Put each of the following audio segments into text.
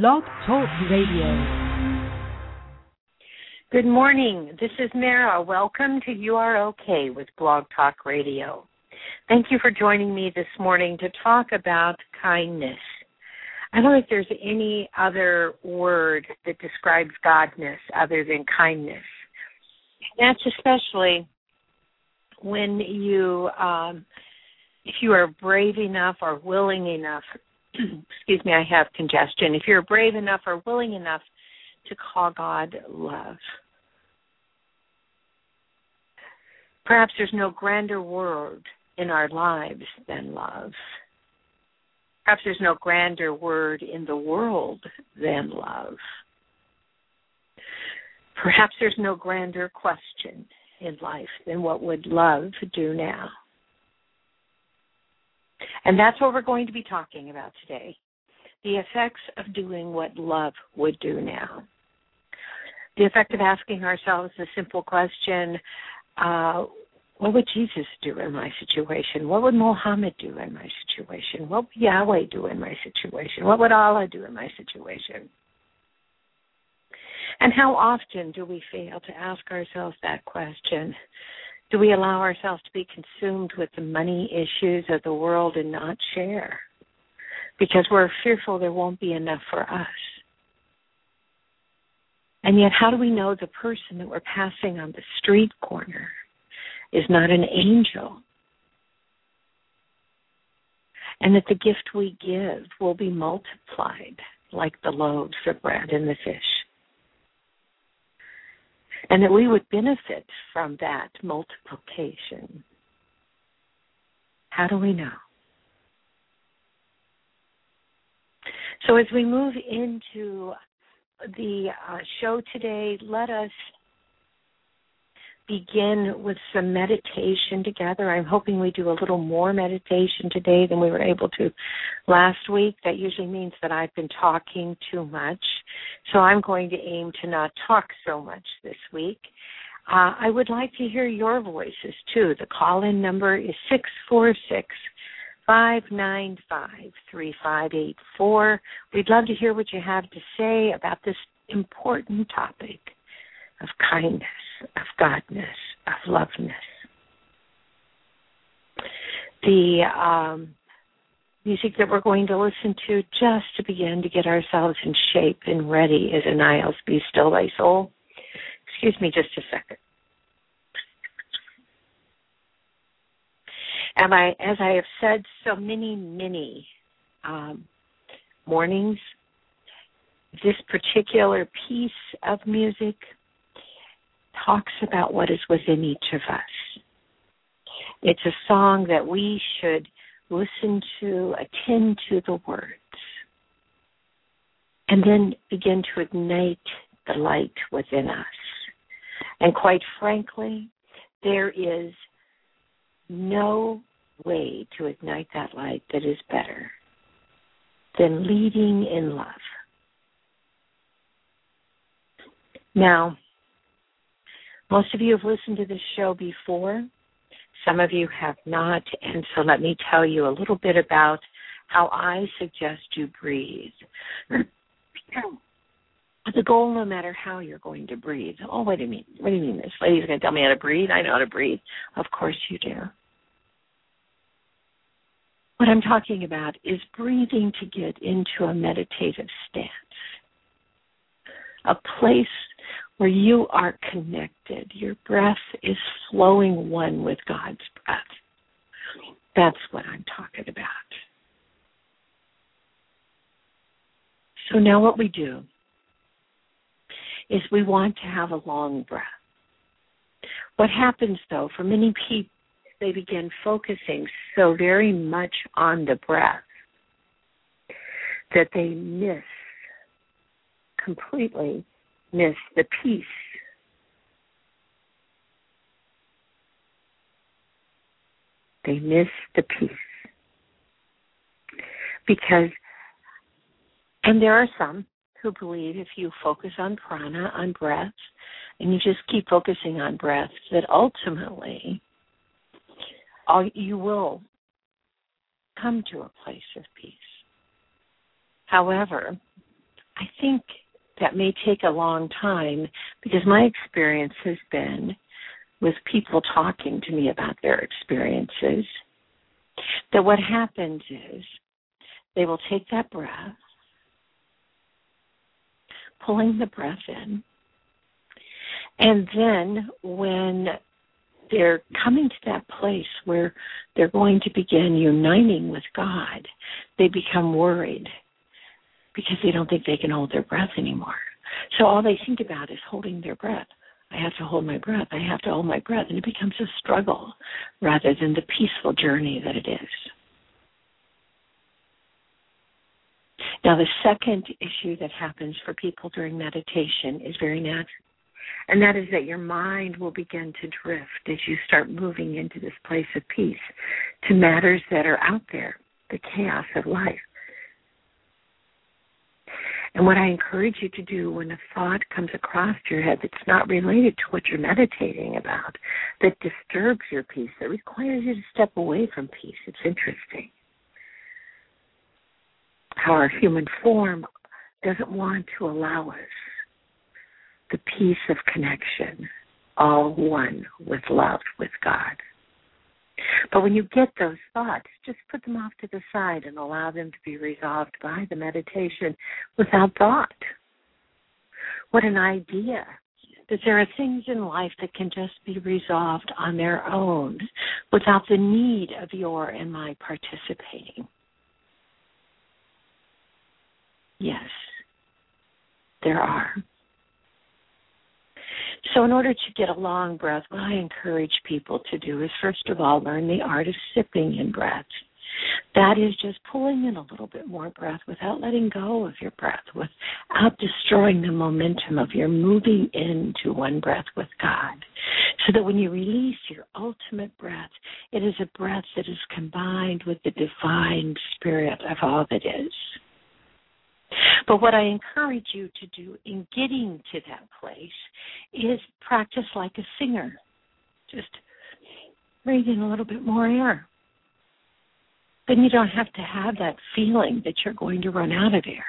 Blog Talk Radio. Good morning. This is Mara. Welcome to You Are Okay with Blog Talk Radio. Thank you for joining me this morning to talk about kindness. I don't think there's any other word that describes godness other than kindness. That's especially when you, um, if you are brave enough or willing enough excuse me, I have congestion. If you're brave enough or willing enough to call God love. Perhaps there's no grander word in our lives than love. Perhaps there's no grander word in the world than love. Perhaps there's no grander question in life than what would love do now? And that's what we're going to be talking about today the effects of doing what love would do now. The effect of asking ourselves the simple question uh, what would Jesus do in my situation? What would Mohammed do in my situation? What would Yahweh do in my situation? What would Allah do in my situation? And how often do we fail to ask ourselves that question? Do we allow ourselves to be consumed with the money issues of the world and not share? Because we're fearful there won't be enough for us. And yet, how do we know the person that we're passing on the street corner is not an angel? And that the gift we give will be multiplied like the loaves of bread and the fish and that we would benefit from that multiplication. How do we know? So, as we move into the uh, show today, let us begin with some meditation together. I'm hoping we do a little more meditation today than we were able to last week. That usually means that I've been talking too much. So I'm going to aim to not talk so much this week. Uh, I would like to hear your voices too. The call in number is 646 595 3584. We'd love to hear what you have to say about this important topic of kindness of godness, of loveness. The um, music that we're going to listen to just to begin to get ourselves in shape and ready is Aniles Be Still Thy Soul. Excuse me just a second. And I, as I have said so many, many um, mornings, this particular piece of music talks about what is within each of us. It's a song that we should listen to, attend to the words, and then begin to ignite the light within us. And quite frankly, there is no way to ignite that light that is better than leading in love. Now, most of you have listened to this show before. Some of you have not. And so let me tell you a little bit about how I suggest you breathe. the goal, no matter how you're going to breathe. Oh, do you mean? What do you mean? This lady's going to tell me how to breathe? I know how to breathe. Of course you do. What I'm talking about is breathing to get into a meditative stance, a place where you are connected. Your breath is flowing one with God's breath. That's what I'm talking about. So now what we do is we want to have a long breath. What happens though, for many people, they begin focusing so very much on the breath that they miss completely miss the peace. They miss the peace. Because, and there are some who believe if you focus on prana, on breath, and you just keep focusing on breath, that ultimately all, you will come to a place of peace. However, I think that may take a long time because my experience has been with people talking to me about their experiences that what happens is they will take that breath, pulling the breath in, and then when they're coming to that place where they're going to begin uniting with God, they become worried because they don't think they can hold their breath anymore. So all they think about is holding their breath. I have to hold my breath. I have to hold my breath. And it becomes a struggle rather than the peaceful journey that it is. Now, the second issue that happens for people during meditation is very natural, and that is that your mind will begin to drift as you start moving into this place of peace to matters that are out there, the chaos of life. And what I encourage you to do when a thought comes across your head that's not related to what you're meditating about, that disturbs your peace, that requires you to step away from peace, it's interesting. How our human form doesn't want to allow us the peace of connection, all one with love with God. But when you get those thoughts, just put them off to the side and allow them to be resolved by the meditation without thought. What an idea that there are things in life that can just be resolved on their own without the need of your and my participating. Yes, there are. So, in order to get a long breath, what I encourage people to do is first of all learn the art of sipping in breath. That is just pulling in a little bit more breath without letting go of your breath, without destroying the momentum of your moving into one breath with God. So that when you release your ultimate breath, it is a breath that is combined with the divine spirit of all that is. But what I encourage you to do in getting to that place is practice like a singer. Just breathe in a little bit more air. Then you don't have to have that feeling that you're going to run out of air.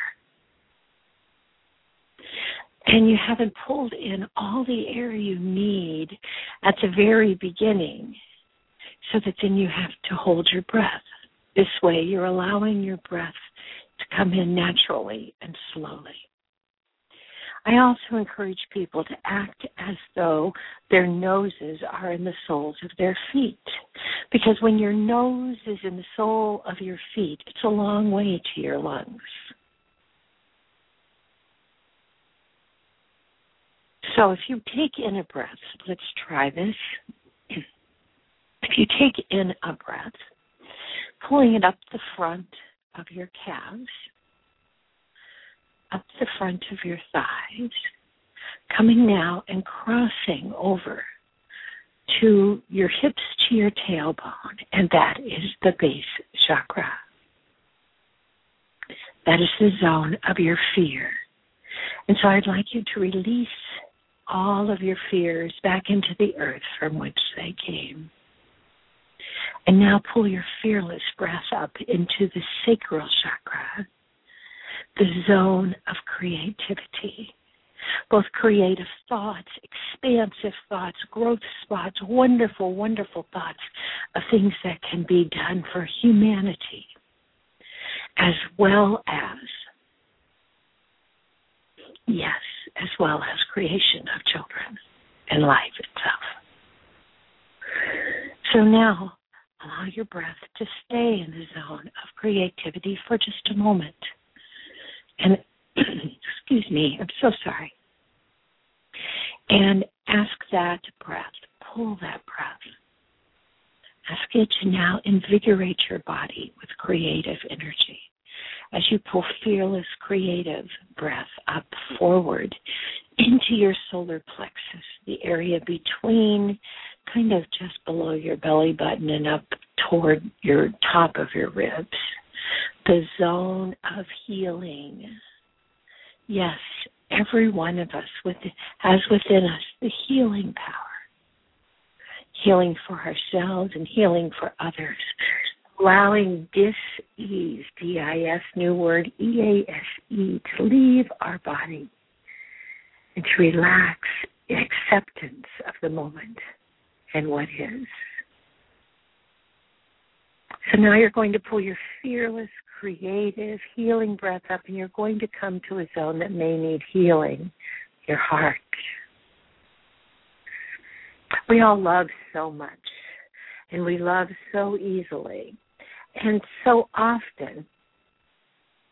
And you haven't pulled in all the air you need at the very beginning so that then you have to hold your breath. This way, you're allowing your breath to come in naturally and slowly. I also encourage people to act as though their noses are in the soles of their feet. Because when your nose is in the sole of your feet, it's a long way to your lungs. So if you take in a breath, let's try this. If you take in a breath, pulling it up the front of your calves, up the front of your thighs, coming now and crossing over to your hips to your tailbone, and that is the base chakra. That is the zone of your fear. And so I'd like you to release all of your fears back into the earth from which they came. And now pull your fearless breath up into the sacral chakra, the zone of creativity. Both creative thoughts, expansive thoughts, growth spots, wonderful, wonderful thoughts of things that can be done for humanity, as well as, yes, as well as creation of children and life itself. So now Allow your breath to stay in the zone of creativity for just a moment. And excuse me, I'm so sorry. And ask that breath, pull that breath. Ask it to now invigorate your body with creative energy. As you pull fearless, creative breath up forward into your solar plexus, the area between kind of just below your belly button and up toward your top of your ribs. The zone of healing. Yes, every one of us with, has within us the healing power. Healing for ourselves and healing for others. Allowing dis-ease, D-I-S, new word, E-A-S-E, to leave our body and to relax in acceptance of the moment and what is. So now you're going to pull your fearless, creative, healing breath up, and you're going to come to a zone that may need healing your heart. We all love so much, and we love so easily. And so often,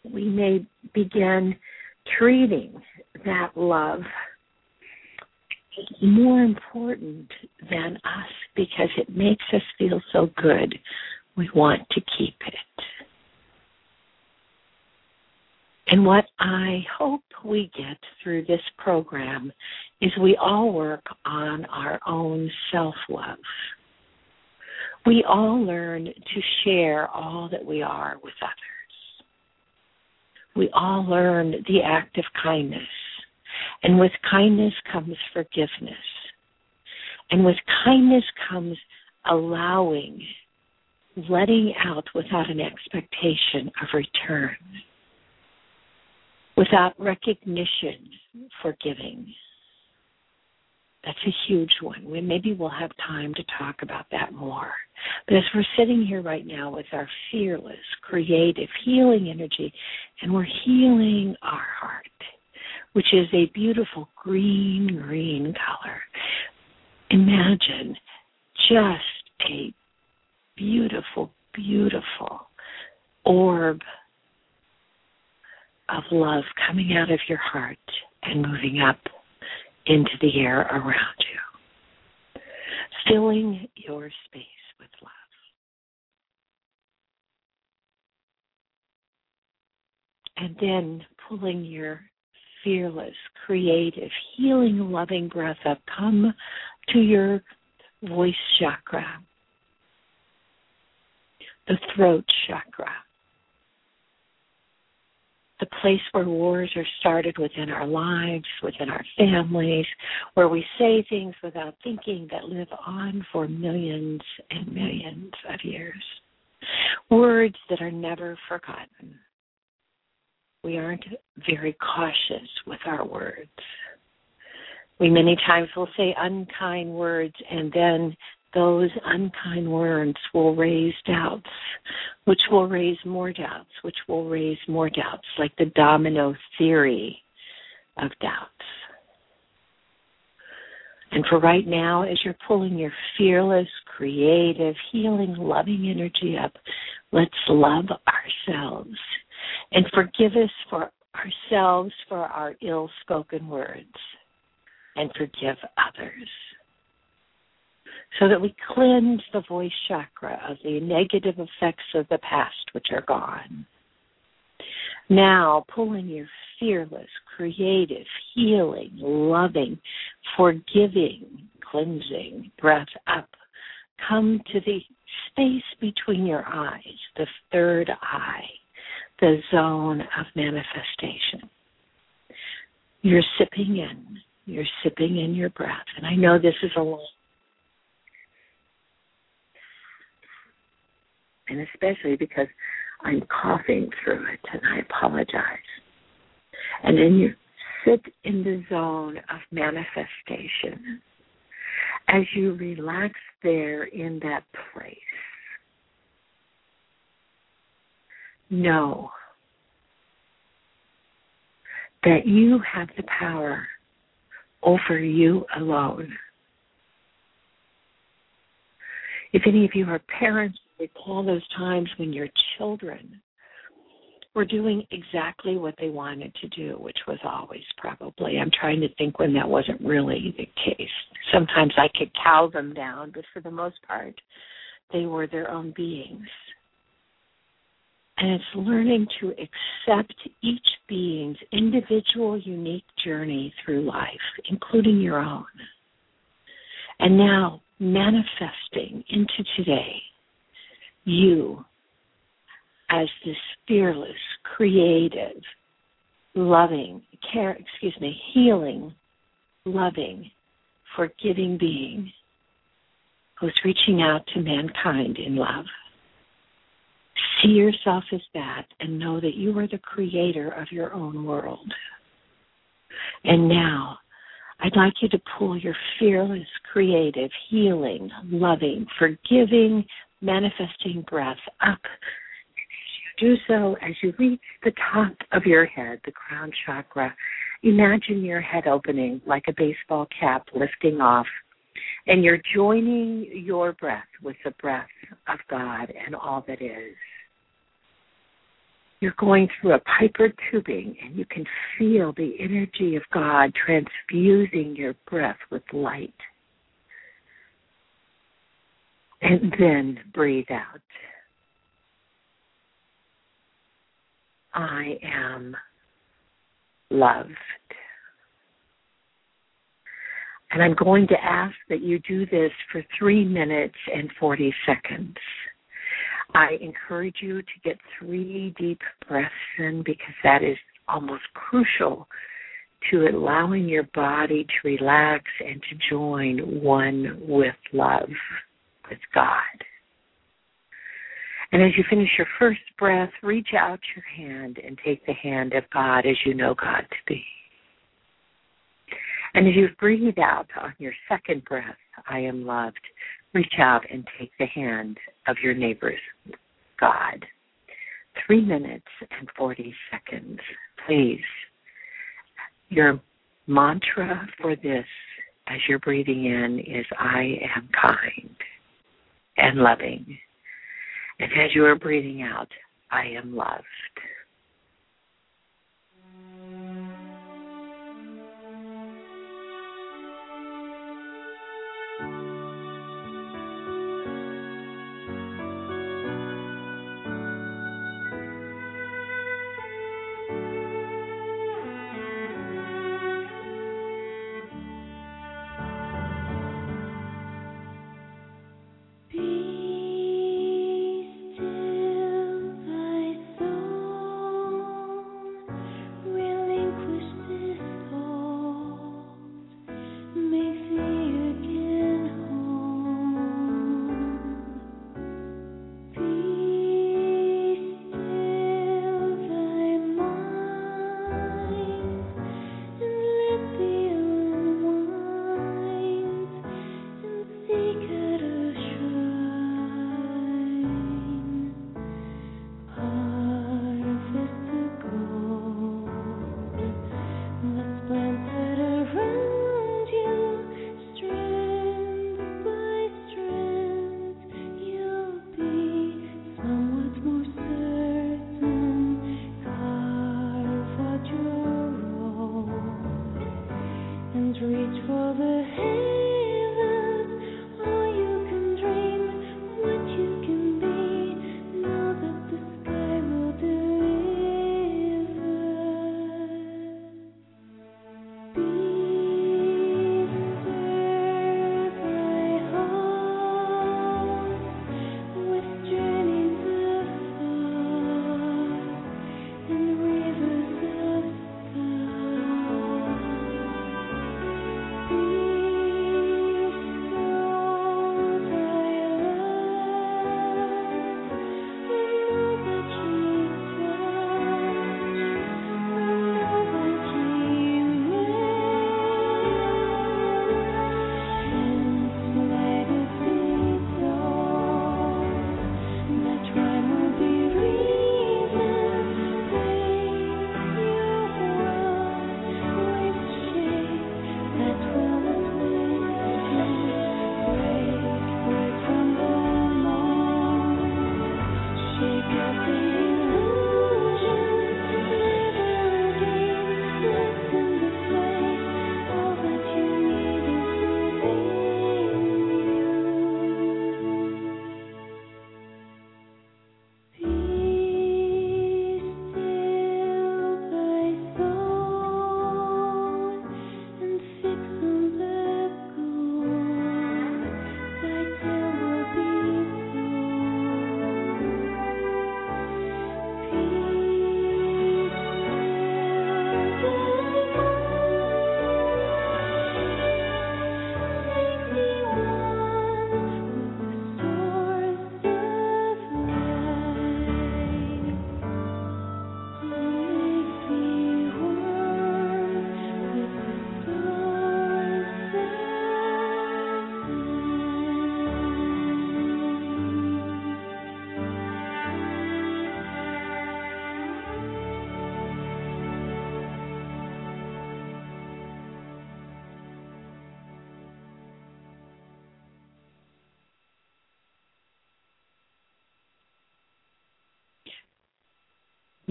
we may begin treating that love more important than us because it makes us feel so good. We want to keep it. And what I hope we get through this program is we all work on our own self love. We all learn to share all that we are with others. We all learn the act of kindness. And with kindness comes forgiveness. And with kindness comes allowing, letting out without an expectation of return without recognition for giving. That's a huge one. We, maybe we'll have time to talk about that more. But as we're sitting here right now with our fearless, creative, healing energy, and we're healing our heart, which is a beautiful green, green color. Imagine just a beautiful, beautiful orb of love coming out of your heart and moving up into the air around you, filling your space with love. And then pulling your fearless, creative, healing, loving breath up, come to your voice chakra, the throat chakra the place where wars are started within our lives, within our families, where we say things without thinking that live on for millions and millions of years. Words that are never forgotten. We aren't very cautious with our words. We many times will say unkind words and then those unkind words will raise doubts, which will raise more doubts, which will raise more doubts, like the domino theory of doubts. And for right now, as you're pulling your fearless, creative, healing, loving energy up, let's love ourselves. And forgive us for ourselves for our ill spoken words. And forgive others so that we cleanse the voice chakra of the negative effects of the past which are gone. Now, pull in your fearless, creative, healing, loving, forgiving, cleansing breath up, come to the space between your eyes, the third eye, the zone of manifestation. You're sipping in, you're sipping in your breath. And I know this is a long and especially because I'm coughing through it, and I apologize. And then you sit in the zone of manifestation as you relax there in that place. Know that you have the power over you alone. If any of you are parents recall those times when your children were doing exactly what they wanted to do, which was always probably. I'm trying to think when that wasn't really the case. Sometimes I could cow them down, but for the most part, they were their own beings. And it's learning to accept each being's individual, unique journey through life, including your own. And now manifesting into today you as this fearless, creative, loving, care, excuse me, healing, loving, forgiving being who's reaching out to mankind in love. See yourself as that and know that you are the creator of your own world. And now, I'd like you to pull your fearless, creative, healing, loving, forgiving, manifesting breath up. Do so, as you reach the top of your head, the crown chakra, imagine your head opening like a baseball cap lifting off, and you're joining your breath with the breath of God and all that is you're going through a Piper tubing and you can feel the energy of God transfusing your breath with light. And then breathe out. I am loved. And I'm going to ask that you do this for three minutes and 40 seconds. I encourage you to get three deep breaths in because that is almost crucial to allowing your body to relax and to join one with love, with God. And as you finish your first breath, reach out your hand and take the hand of God as you know God to be. And as you breathe out on your second breath, I am loved, reach out and take the hand of your neighbor's God. Three minutes and 40 seconds. Please. Your mantra for this as you're breathing in is I am kind and loving. And as you are breathing out, I am loved.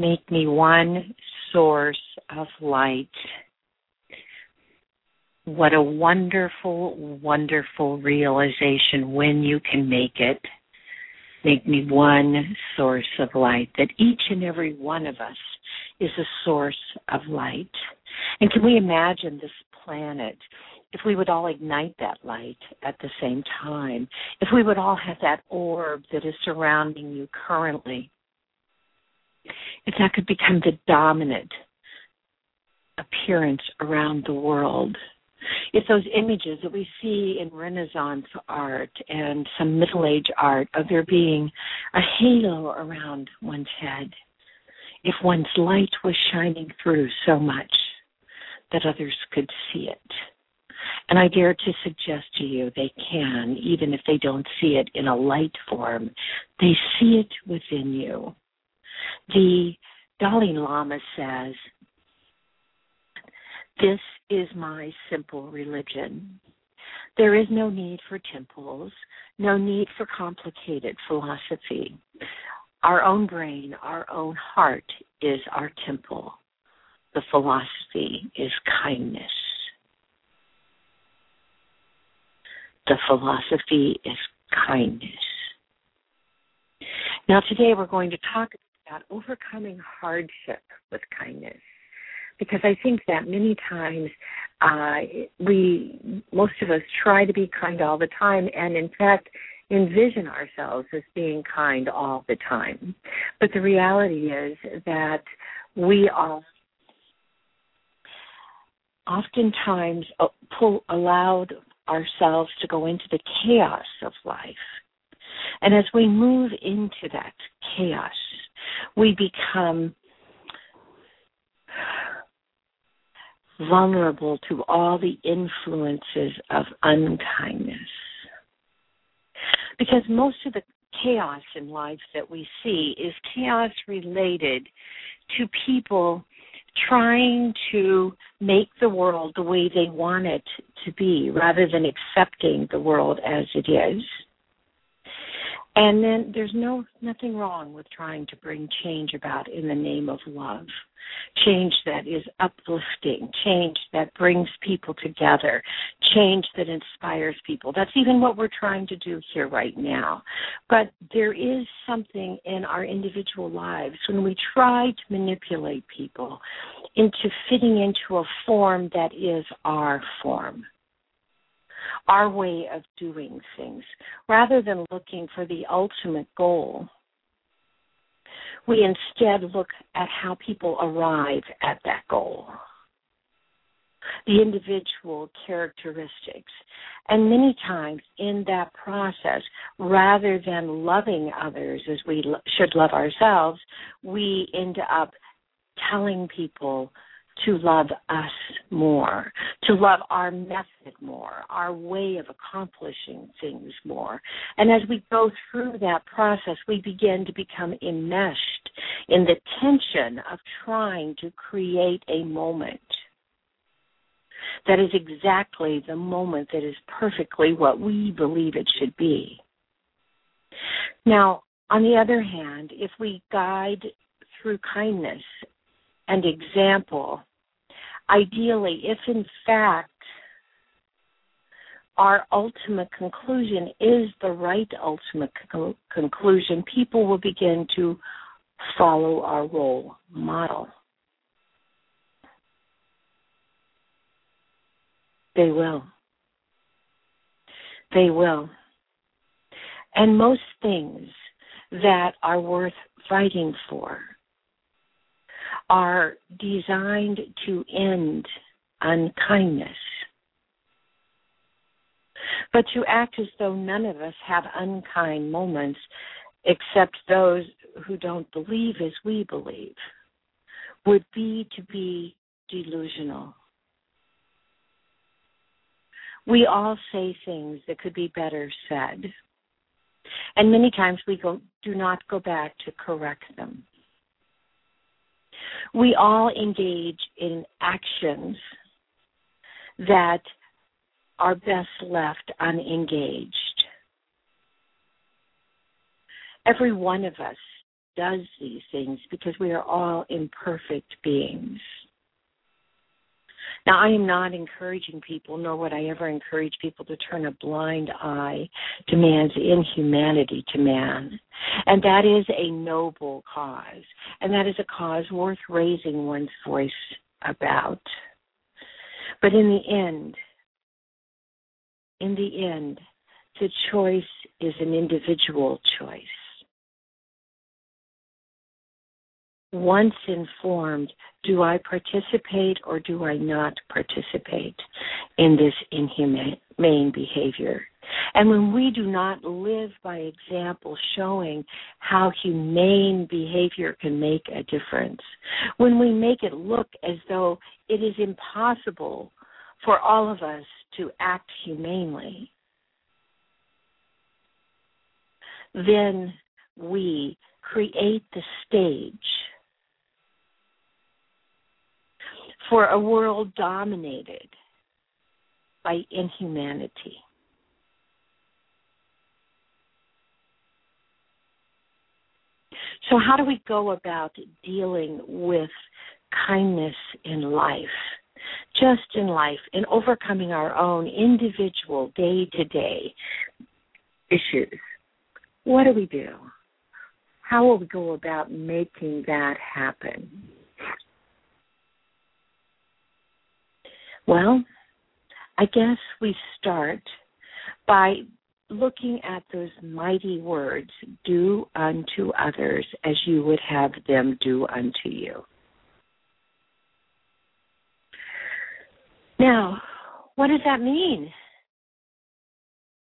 Make me one source of light. What a wonderful, wonderful realization when you can make it. Make me one source of light, that each and every one of us is a source of light. And can we imagine this planet if we would all ignite that light at the same time, if we would all have that orb that is surrounding you currently, if that could become the dominant appearance around the world, if those images that we see in Renaissance art and some Middle Age art of there being a halo around one's head, if one's light was shining through so much that others could see it. And I dare to suggest to you they can, even if they don't see it in a light form, they see it within you. The Dalai Lama says, This is my simple religion. There is no need for temples, no need for complicated philosophy. Our own brain, our own heart is our temple. The philosophy is kindness. The philosophy is kindness. Now, today we're going to talk about overcoming hardship with kindness. Because I think that many times uh, we, most of us, try to be kind all the time, and in fact, envision ourselves as being kind all the time. But the reality is that we are oftentimes uh, pull, allowed ourselves to go into the chaos of life. And as we move into that chaos, we become vulnerable to all the influences of unkindness. Because most of the chaos in life that we see is chaos related to people trying to make the world the way they want it to be rather than accepting the world as it is. And then there's no nothing wrong with trying to bring change about in the name of love. Change that is uplifting, change that brings people together, change that inspires people. That's even what we're trying to do here right now. But there is something in our individual lives when we try to manipulate people into fitting into a form that is our form our way of doing things rather than looking for the ultimate goal. We instead look at how people arrive at that goal, the individual characteristics. And many times in that process, rather than loving others as we should love ourselves, we end up telling people to love us more, to love our method more, our way of accomplishing things more. And as we go through that process, we begin to become enmeshed in the tension of trying to create a moment that is exactly the moment that is perfectly what we believe it should be. Now, on the other hand, if we guide through kindness and example ideally, if in fact our ultimate conclusion is the right ultimate co- conclusion, people will begin to follow our role model. They will. They will. And most things that are worth fighting for are designed to end unkindness. But to act as though none of us have unkind moments except those who don't believe as we believe would be to be delusional. We all say things that could be better said. And many times we go, do not go back to correct them we all engage in actions that are best left unengaged. Every one of us does these things because we are all imperfect beings. Now, I am not encouraging people, nor would I ever encourage people to turn a blind eye to man's inhumanity to man. And that is a noble cause. And that is a cause worth raising one's voice about. But in the end, in the end, the choice is an individual choice. Once informed, do I participate or do I not participate in this inhumane behavior? And when we do not live by example showing how humane behavior can make a difference, when we make it look as though it is impossible for all of us to act humanely, then we create the stage for a world dominated by inhumanity. So, how do we go about dealing with kindness in life? Just in life, in overcoming our own individual day to day issues. What do we do? How will we go about making that happen? Well, I guess we start by looking at those mighty words do unto others as you would have them do unto you. Now, what does that mean?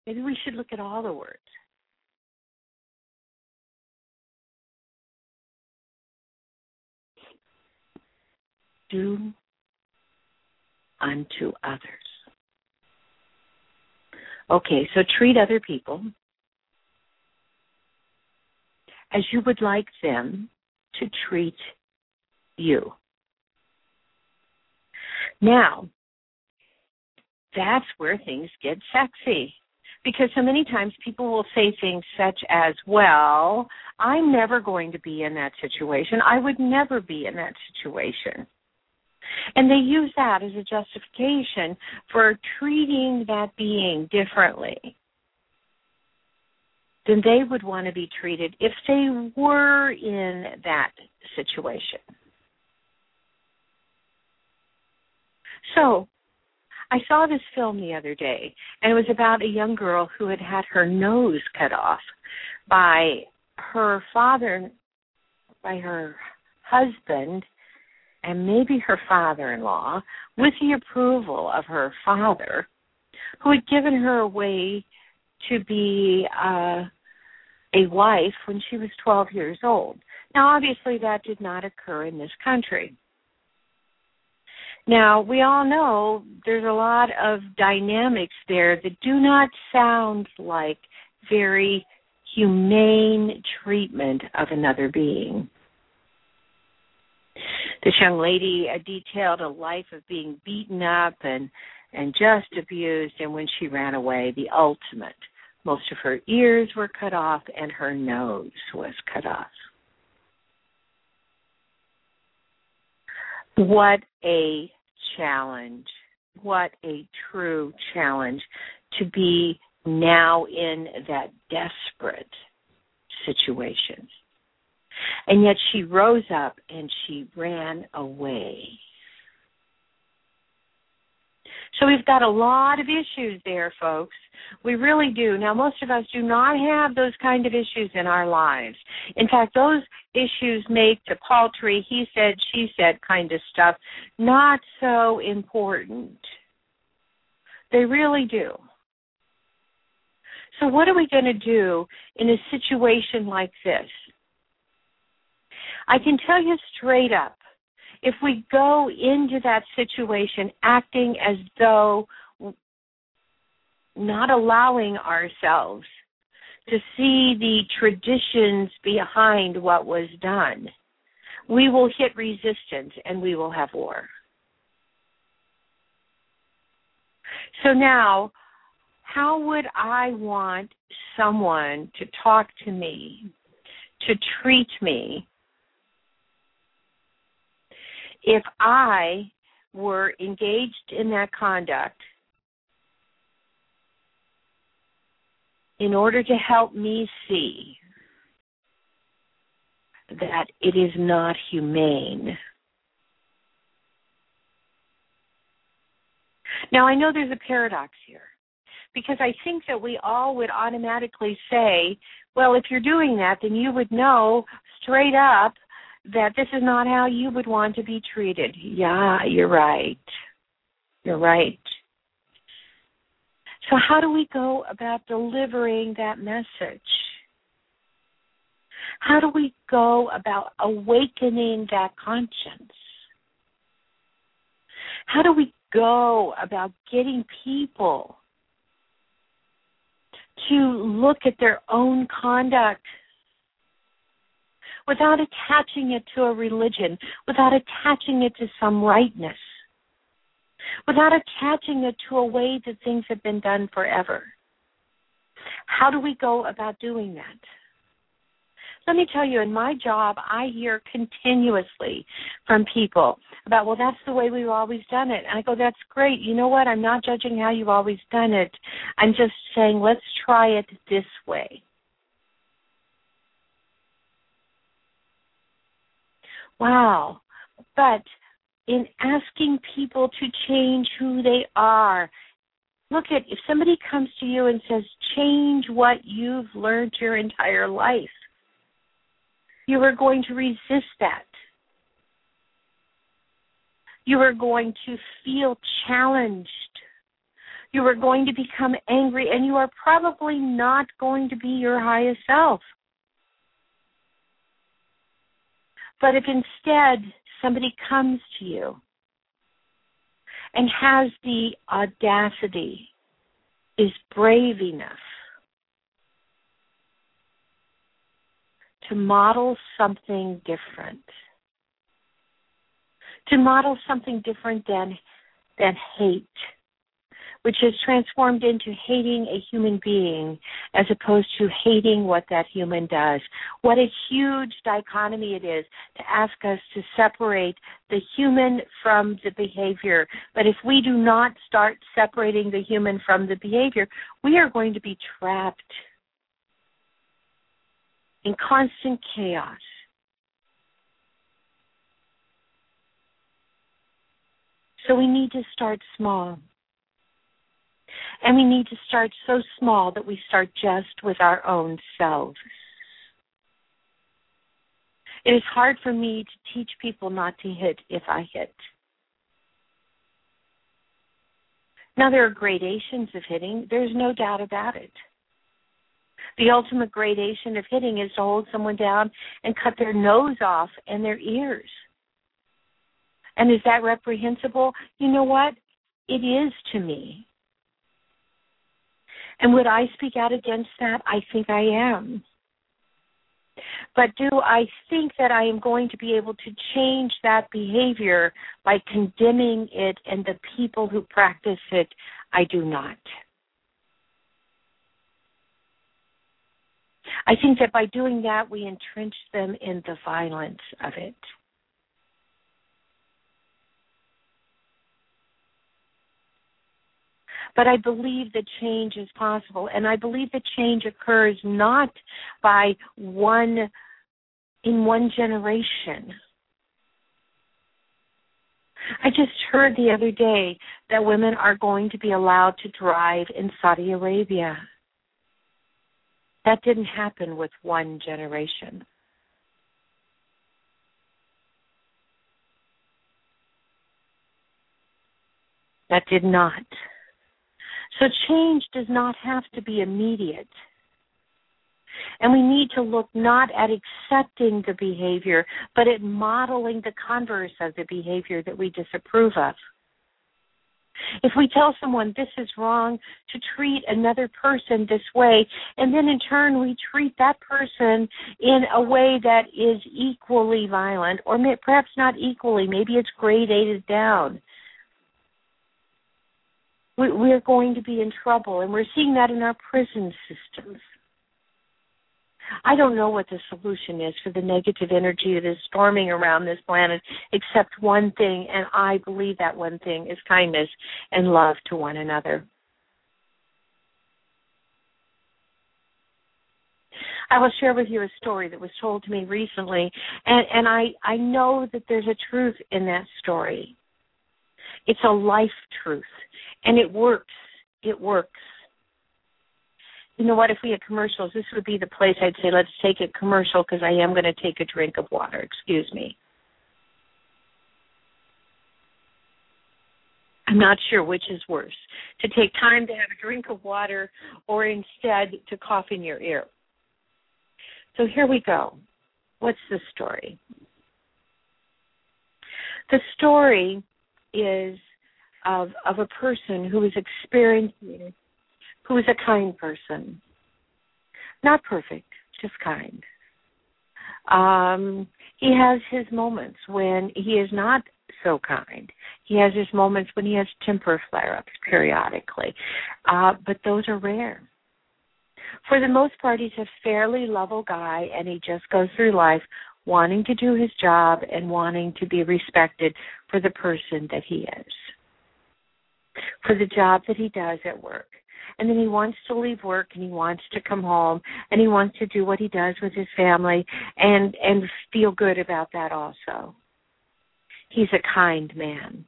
Maybe we should look at all the words. Do unto others. Okay, so treat other people as you would like them to treat you. Now, that's where things get sexy. Because so many times people will say things such as, Well, I'm never going to be in that situation. I would never be in that situation. And they use that as a justification for treating that being differently than they would want to be treated if they were in that situation. So, I saw this film the other day, and it was about a young girl who had had her nose cut off by her father, by her husband, and maybe her father in law, with the approval of her father, who had given her away to be uh, a wife when she was 12 years old. Now, obviously, that did not occur in this country. Now, we all know there's a lot of dynamics there that do not sound like very humane treatment of another being. This young lady uh, detailed a life of being beaten up and and just abused and when she ran away the ultimate most of her ears were cut off and her nose was cut off. What a challenge. What a true challenge to be now in that desperate situation and yet she rose up and she ran away. So we've got a lot of issues there, folks. We really do. Now, most of us do not have those kind of issues in our lives. In fact, those issues make the paltry, he said, she said kind of stuff not so important. They really do. So, what are we going to do in a situation like this? I can tell you straight up, if we go into that situation acting as though not allowing ourselves to see the traditions behind what was done, we will hit resistance and we will have war. So now, how would I want someone to talk to me to treat me if I were engaged in that conduct in order to help me see that it is not humane. Now, I know there's a paradox here because I think that we all would automatically say, well, if you're doing that, then you would know straight up that this is not how you would want to be treated. Yeah, you're right. You're right. So, how do we go about delivering that message? How do we go about awakening that conscience? How do we go about getting people to look at their own conduct without attaching it to a religion, without attaching it to some rightness, without attaching it to a way that things have been done forever. How do we go about doing that? Let me tell you, in my job, I hear continuously from people about, well, that's the way we've always done it. And I go, that's great. You know what? I'm not judging how you've always done it. I'm just saying, let's try it this way. Wow. But in asking people to change who they are, look at if somebody comes to you and says, change what you've learned your entire life, you are going to resist that. You are going to feel challenged. You are going to become angry, and you are probably not going to be your highest self. But if instead somebody comes to you and has the audacity, is brave enough to model something different, to model something different than than hate which is transformed into hating a human being as opposed to hating what that human does. What a huge dichotomy it is to ask us to separate the human from the behavior. But if we do not start separating the human from the behavior, we are going to be trapped in constant chaos. So we need to start small. And we need to start so small that we start just with our own selves. It is hard for me to teach people not to hit if I hit. Now, there are gradations of hitting, there's no doubt about it. The ultimate gradation of hitting is to hold someone down and cut their nose off and their ears. And is that reprehensible? You know what? It is to me. And would I speak out against that? I think I am. But do I think that I am going to be able to change that behavior by condemning it and the people who practice it? I do not. I think that by doing that, we entrench them in the violence of it. But I believe that change is possible. And I believe that change occurs not by one, in one generation. I just heard the other day that women are going to be allowed to drive in Saudi Arabia. That didn't happen with one generation. That did not. So change does not have to be immediate. And we need to look not at accepting the behavior, but at modeling the converse of the behavior that we disapprove of. If we tell someone this is wrong to treat another person this way, and then in turn we treat that person in a way that is equally violent, or may, perhaps not equally, maybe it's gradated down, we, we're going to be in trouble, and we're seeing that in our prison systems. I don't know what the solution is for the negative energy that is storming around this planet except one thing, and I believe that one thing is kindness and love to one another. I will share with you a story that was told to me recently, and, and I, I know that there's a truth in that story. It's a life truth, and it works. It works. You know what? If we had commercials, this would be the place I'd say, let's take a commercial because I am going to take a drink of water. Excuse me. I'm not sure which is worse to take time to have a drink of water or instead to cough in your ear. So here we go. What's the story? The story is of of a person who is experiencing who is a kind person. Not perfect, just kind. Um, he has his moments when he is not so kind. He has his moments when he has temper flare ups periodically, uh, but those are rare for the most part, he's a fairly level guy, and he just goes through life wanting to do his job and wanting to be respected for the person that he is, for the job that he does at work. And then he wants to leave work and he wants to come home and he wants to do what he does with his family and and feel good about that also. He's a kind man.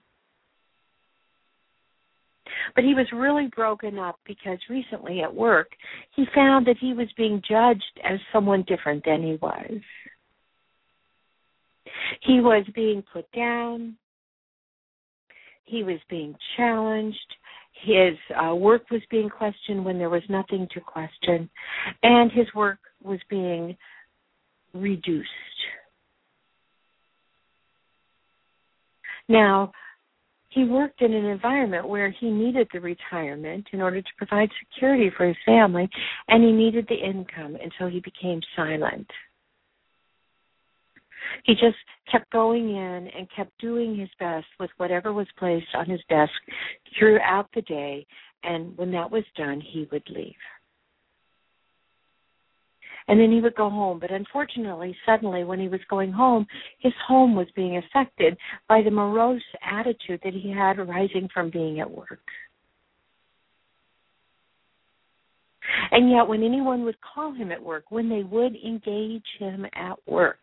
But he was really broken up because recently at work he found that he was being judged as someone different than he was. He was being put down. He was being challenged. His uh, work was being questioned when there was nothing to question. And his work was being reduced. Now, he worked in an environment where he needed the retirement in order to provide security for his family, and he needed the income, and so he became silent. He just kept going in and kept doing his best with whatever was placed on his desk throughout the day, and when that was done, he would leave and then he would go home. But unfortunately, suddenly when he was going home, his home was being affected by the morose attitude that he had arising from being at work. And yet, when anyone would call him at work, when they would engage him at work,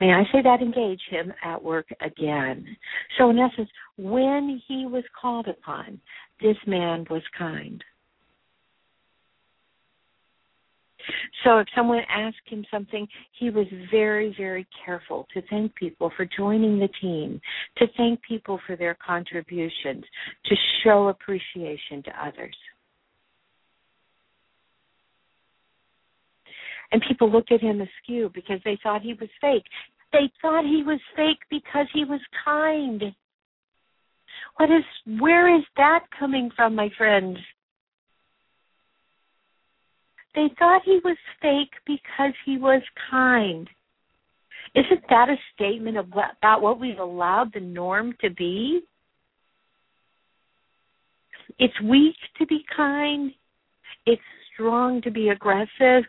may I say that engage him at work again. So, in essence, when he was called upon, this man was kind. So if someone asked him something, he was very, very careful to thank people for joining the team, to thank people for their contributions, to show appreciation to others. And people looked at him askew because they thought he was fake. They thought he was fake because he was kind. What is where is that coming from, my friends? They thought he was fake because he was kind. Isn't that a statement of what, about what we've allowed the norm to be? It's weak to be kind. It's strong to be aggressive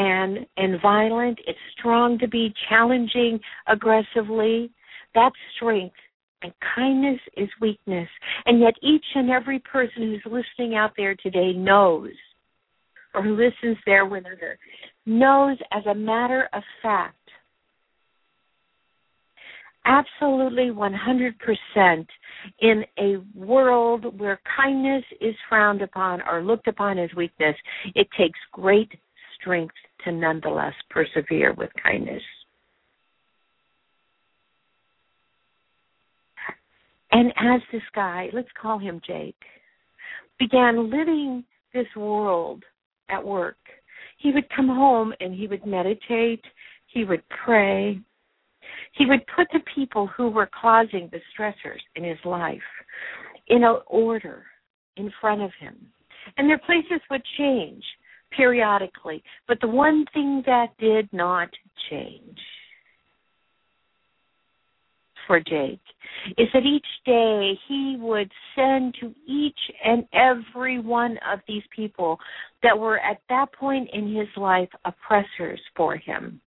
and and violent. It's strong to be challenging aggressively. That's strength. And kindness is weakness. And yet each and every person who's listening out there today knows or who listens there with her knows as a matter of fact, absolutely 100% in a world where kindness is frowned upon or looked upon as weakness, it takes great strength to nonetheless persevere with kindness. And as this guy, let's call him Jake, began living this world at work. He would come home and he would meditate, he would pray, he would put the people who were causing the stressors in his life in an order in front of him. And their places would change periodically, but the one thing that did not change for Jake is that each day he would send to each and every one of these people that were at that point in his life oppressors for him.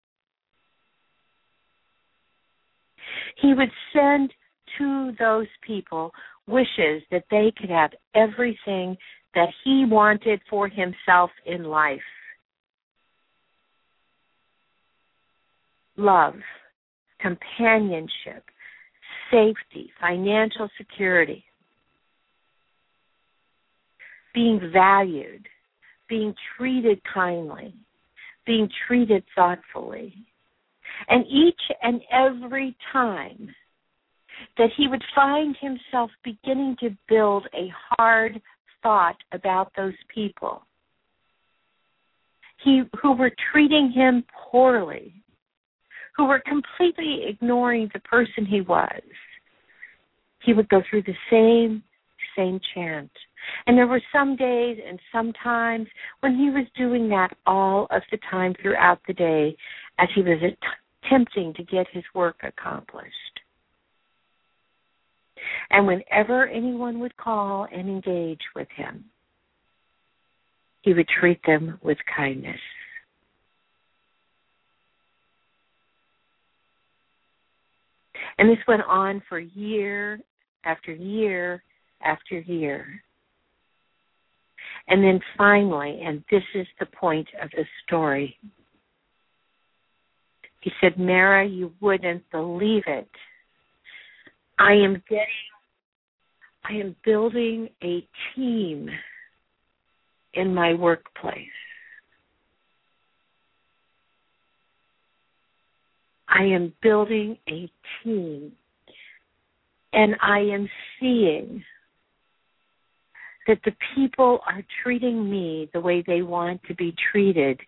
He would send to those people wishes that they could have everything that he wanted for himself in life love, companionship, safety, financial security, being valued, being treated kindly, being treated thoughtfully. And each and every time that he would find himself beginning to build a hard thought about those people. He who were treating him poorly who were completely ignoring the person he was he would go through the same same chant. And there were some days and some times when he was doing that all of the time throughout the day as he was attempting to get his work accomplished and whenever anyone would call and engage with him, he would treat them with kindness. And this went on for year after year after year. And then finally, and this is the point of the story, he said, Mara, you wouldn't believe it. I am getting I am building a team in my workplace. I am building a team and I am seeing that the people are treating me the way they want to be treated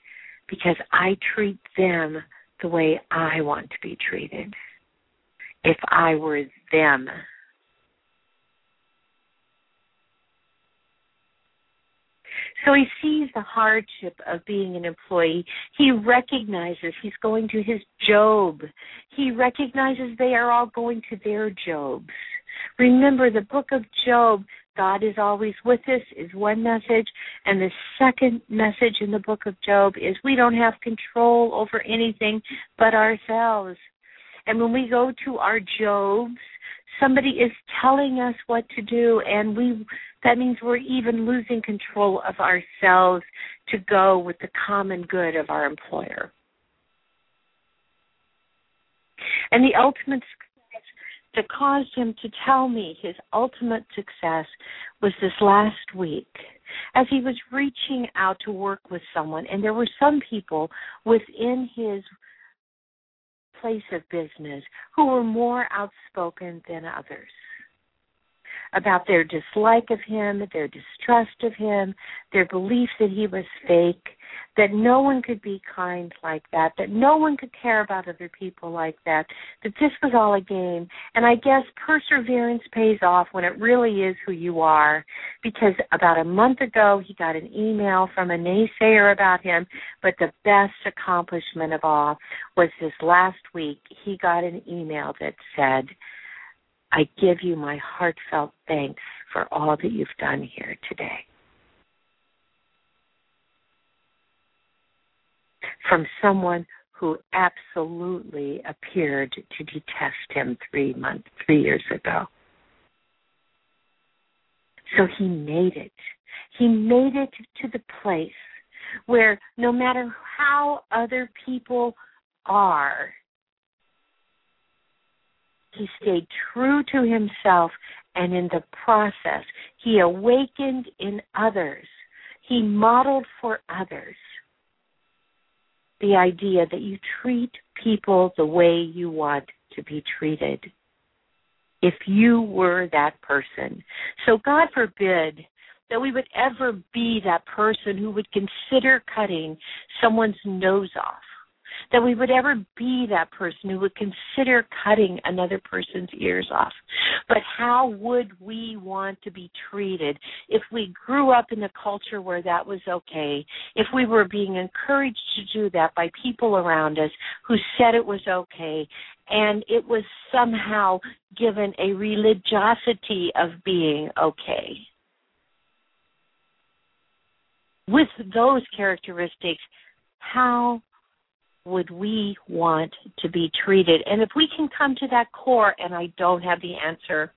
because I treat them the way I want to be treated. If I were them. So he sees the hardship of being an employee. He recognizes he's going to his job. He recognizes they are all going to their jobs. Remember, the book of Job, God is always with us, is one message. And the second message in the book of Job is we don't have control over anything but ourselves. And when we go to our Jobs, somebody is telling us what to do and we that means we're even losing control of ourselves to go with the common good of our employer. And the ultimate success that caused him to tell me his ultimate success was this last week as he was reaching out to work with someone. And there were some people within his place of business who were more outspoken than others about their dislike of him, their distrust of him, their belief that he was fake, that no one could be kind like that, that no one could care about other people like that, that this was all a game. And I guess perseverance pays off when it really is who you are, because about a month ago he got an email from a naysayer about him, but the best accomplishment of all was this last week he got an email that said, I give you my heartfelt thanks for all that you've done here today. From someone who absolutely appeared to detest him three months, three years ago. So he made it. He made it to the place where no matter how other people are, he stayed true to himself, and in the process, he awakened in others. He modeled for others the idea that you treat people the way you want to be treated. If you were that person. So, God forbid that we would ever be that person who would consider cutting someone's nose off that we would ever be that person who would consider cutting another person's ears off. But how would we want to be treated if we grew up in a culture where that was okay, if we were being encouraged to do that by people around us who said it was okay, and it was somehow given a religiosity of being okay? With those characteristics, how would we want to be treated? And if we can come to that core, and I don't have the answer,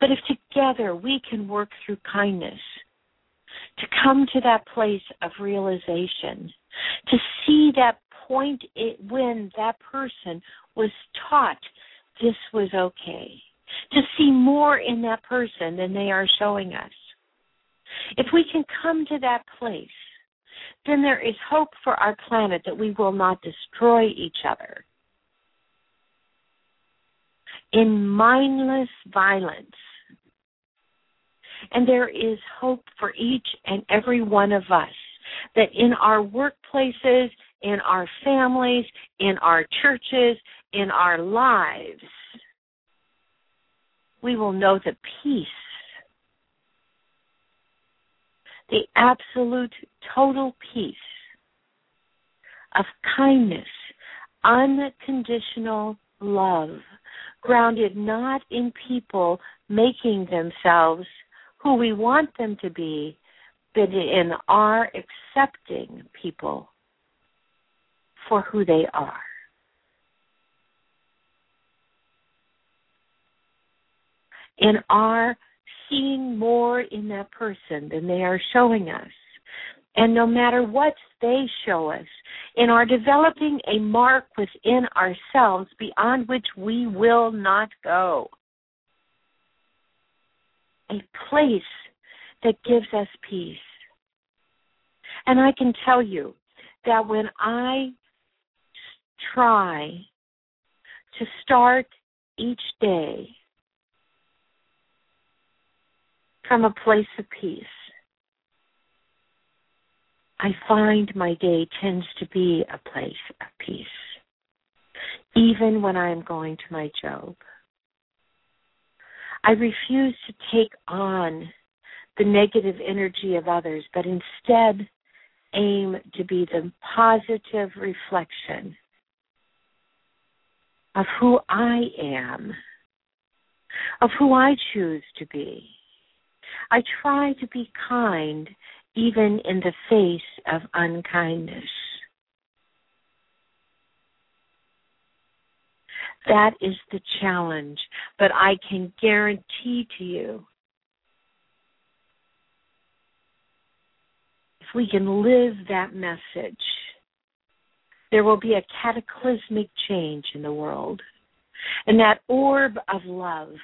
but if together we can work through kindness to come to that place of realization, to see that point when that person was taught this was okay, to see more in that person than they are showing us. If we can come to that place, then there is hope for our planet that we will not destroy each other. In mindless violence. And there is hope for each and every one of us that in our workplaces, in our families, in our churches, in our lives, we will know the peace the absolute total peace of kindness, unconditional love, grounded not in people making themselves who we want them to be, but in our accepting people for who they are. In our seeing more in that person than they are showing us. And no matter what they show us, in our developing a mark within ourselves beyond which we will not go. A place that gives us peace. And I can tell you that when I try to start each day from a place of peace. I find my day tends to be a place of peace, even when I am going to my job. I refuse to take on the negative energy of others, but instead aim to be the positive reflection of who I am, of who I choose to be. I try to be kind even in the face of unkindness. That is the challenge, but I can guarantee to you if we can live that message, there will be a cataclysmic change in the world. And that orb of love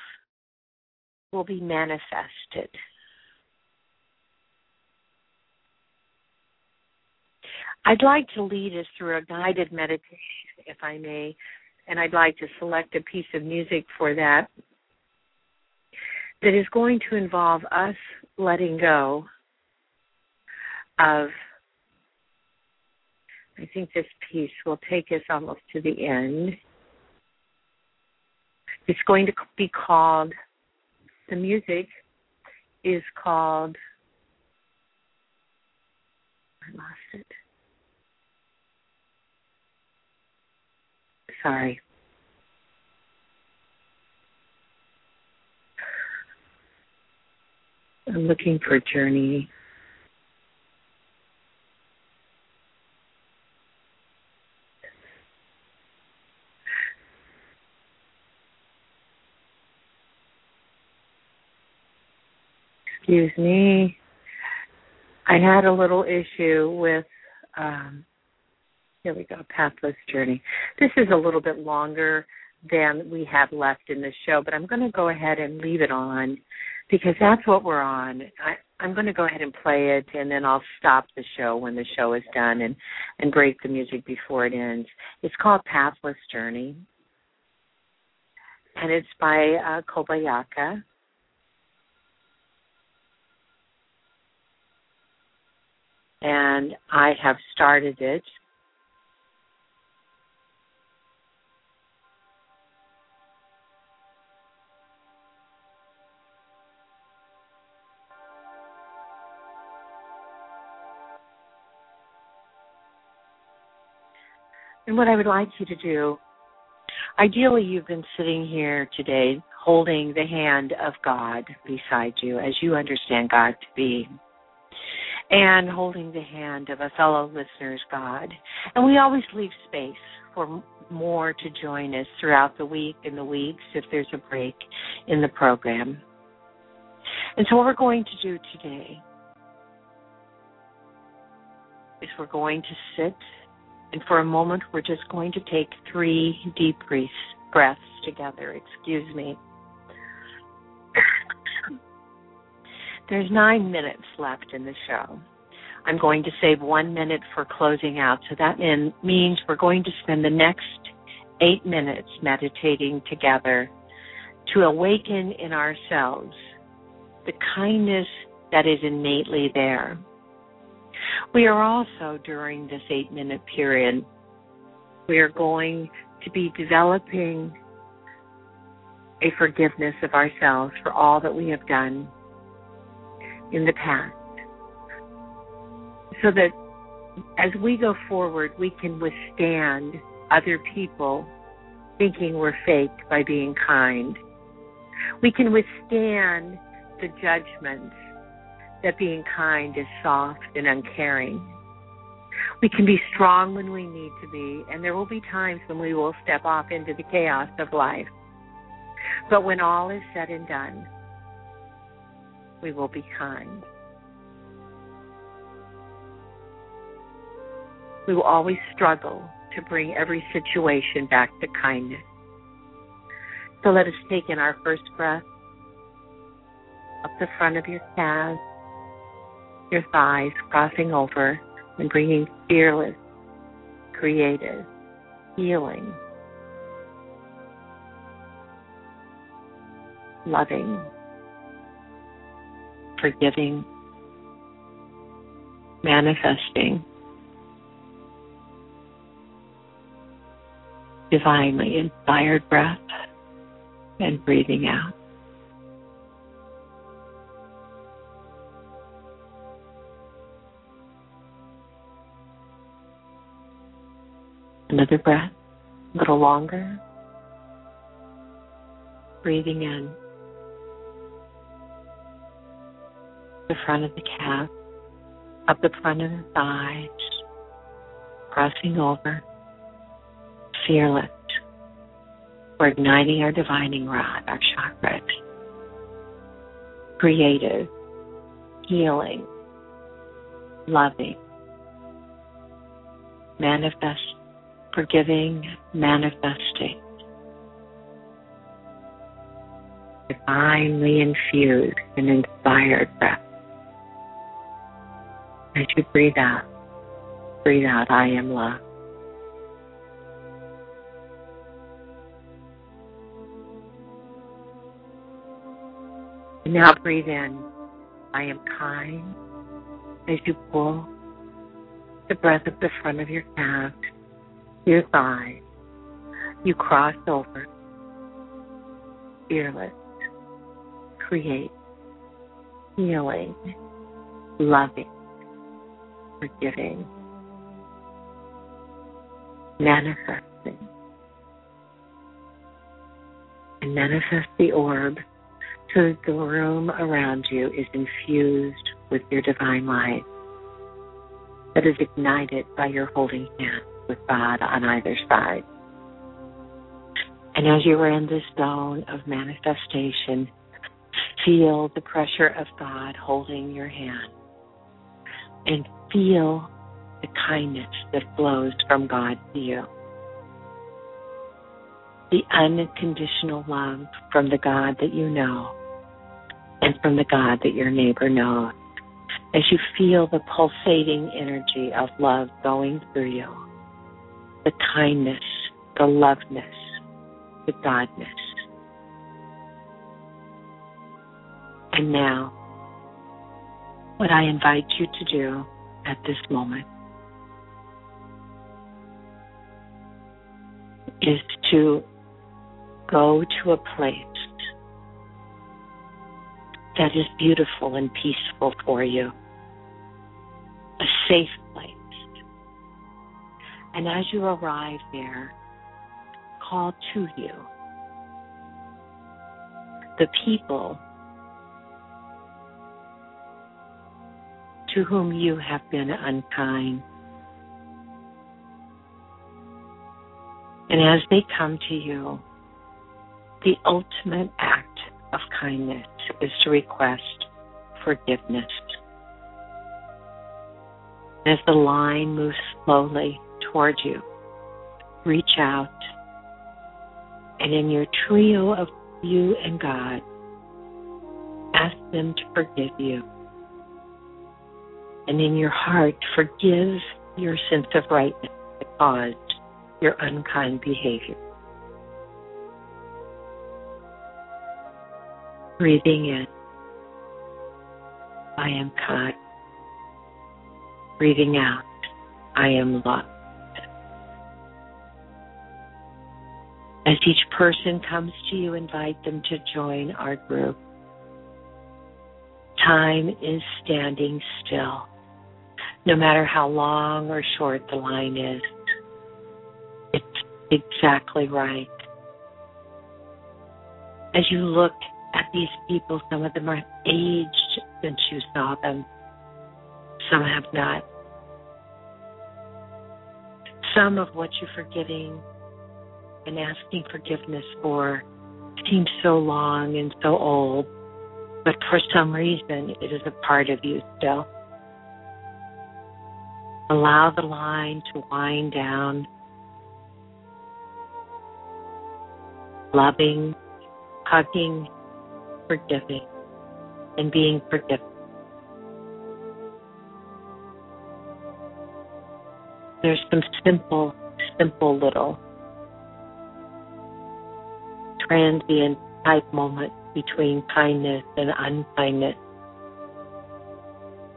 will be manifested. I'd like to lead us through a guided meditation, if I may, and I'd like to select a piece of music for that that is going to involve us letting go of. I think this piece will take us almost to the end. It's going to be called, the music is called, I lost it. Sorry. I'm looking for a journey. Excuse me. I had a little issue with um, here we go, Pathless Journey. This is a little bit longer than we have left in the show, but I'm going to go ahead and leave it on because that's what we're on. I, I'm going to go ahead and play it, and then I'll stop the show when the show is done and and break the music before it ends. It's called Pathless Journey, and it's by uh, Kobayaka. And I have started it what I would like you to do, ideally, you've been sitting here today holding the hand of God beside you as you understand God to be, and holding the hand of a fellow listener's God. And we always leave space for more to join us throughout the week and the weeks if there's a break in the program. And so, what we're going to do today is we're going to sit, and for a moment, we're just going to take three deep breaths together. Excuse me. There's nine minutes left in the show. I'm going to save one minute for closing out. So that means we're going to spend the next eight minutes meditating together to awaken in ourselves the kindness that is innately there. We are also, during this eight minute period, we are going to be developing a forgiveness of ourselves for all that we have done in the past. So that as we go forward, we can withstand other people thinking we're fake by being kind. We can withstand the judgments that being kind is soft and uncaring. We can be strong when we need to be, and there will be times when we will step off into the chaos of life. But when all is said and done, we will be kind. We will always struggle to bring every situation back to kindness. So let us take in our first breath up the front of your calves, your thighs crossing over and bringing fearless, creative, healing, loving, forgiving, manifesting, divinely inspired breath and breathing out. Another breath, a little longer. Breathing in. The front of the calf, up the front of the thighs, crossing over, fearless. We're igniting our divining rod, our chakras. Creative, healing, loving, manifest forgiving, manifesting, divinely infused and inspired breath. As you breathe out, breathe out, I am love. And now breathe in, I am kind. As you pull the breath up the front of your calves your thigh, you cross over, fearless, create, healing, loving, forgiving, manifesting, and manifest the orb so that the room around you is infused with your divine light that is ignited by your holding hand with God on either side. And as you are in this zone of manifestation, feel the pressure of God holding your hand and feel the kindness that flows from God to you. The unconditional love from the God that you know and from the God that your neighbor knows. As you feel the pulsating energy of love going through you the kindness, the loveness, the godness. And now, what I invite you to do at this moment is to go to a place that is beautiful and peaceful for you, a safe place And as you arrive there, call to you the people to whom you have been unkind. And as they come to you, the ultimate act of kindness is to request forgiveness. As the line moves slowly toward you, reach out and in your trio of you and God, ask them to forgive you. And in your heart, forgive your sense of rightness that caused your unkind behavior. Breathing in, I am kind. Breathing out, I am loved. As each person comes to you, invite them to join our group. Time is standing still, no matter how long or short the line is. It's exactly right. As you look at these people, some of them are aged since you saw them, some have not. Some of what you're forgetting and asking forgiveness for seems so long and so old, but for some reason it is a part of you still. Allow the line to wind down, loving, hugging, forgiving, and being forgiven. There's some simple, simple little transient type moment between kindness and unkindness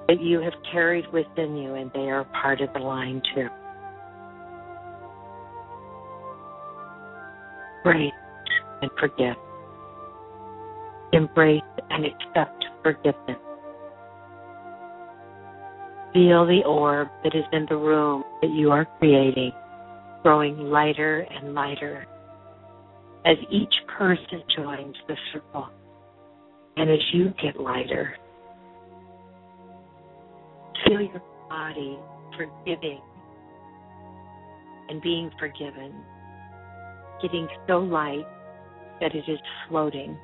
that you have carried within you, and they are part of the line too. Embrace and forgive. Embrace and accept forgiveness. Feel the orb that is in the room that you are creating growing lighter and lighter as each person joins the circle and as you get lighter, feel your body forgiving and being forgiven, getting so light that it is floating.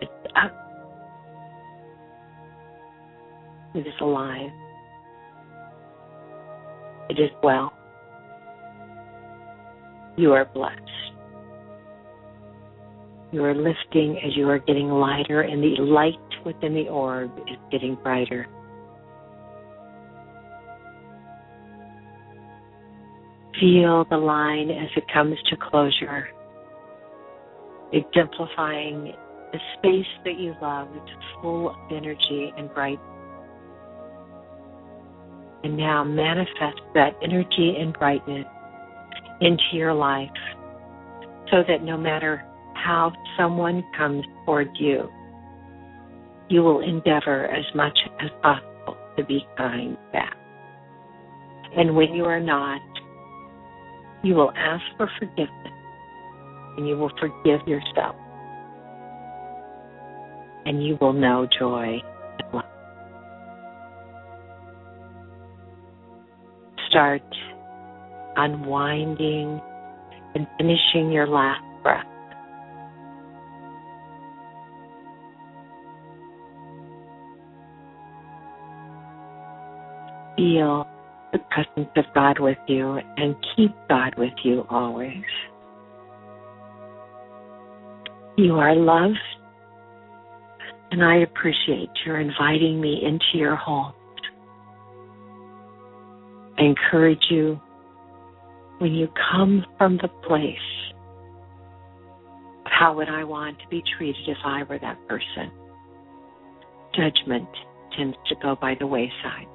It's up. It is alive. It is well. You are blessed. You are lifting as you are getting lighter, and the light within the orb is getting brighter. Feel the line as it comes to closure, exemplifying the space that you love. Full of energy and bright. And now manifest that energy and brightness into your life so that no matter how someone comes toward you, you will endeavor as much as possible to be kind back. And when you are not, you will ask for forgiveness and you will forgive yourself. And you will know joy and love. Start unwinding and finishing your last breath. Feel the presence of God with you and keep God with you always. You are loved, and I appreciate your inviting me into your home. I encourage you when you come from the place of how would I want to be treated if I were that person, judgment tends to go by the wayside.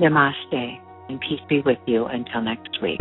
Namaste and peace be with you until next week.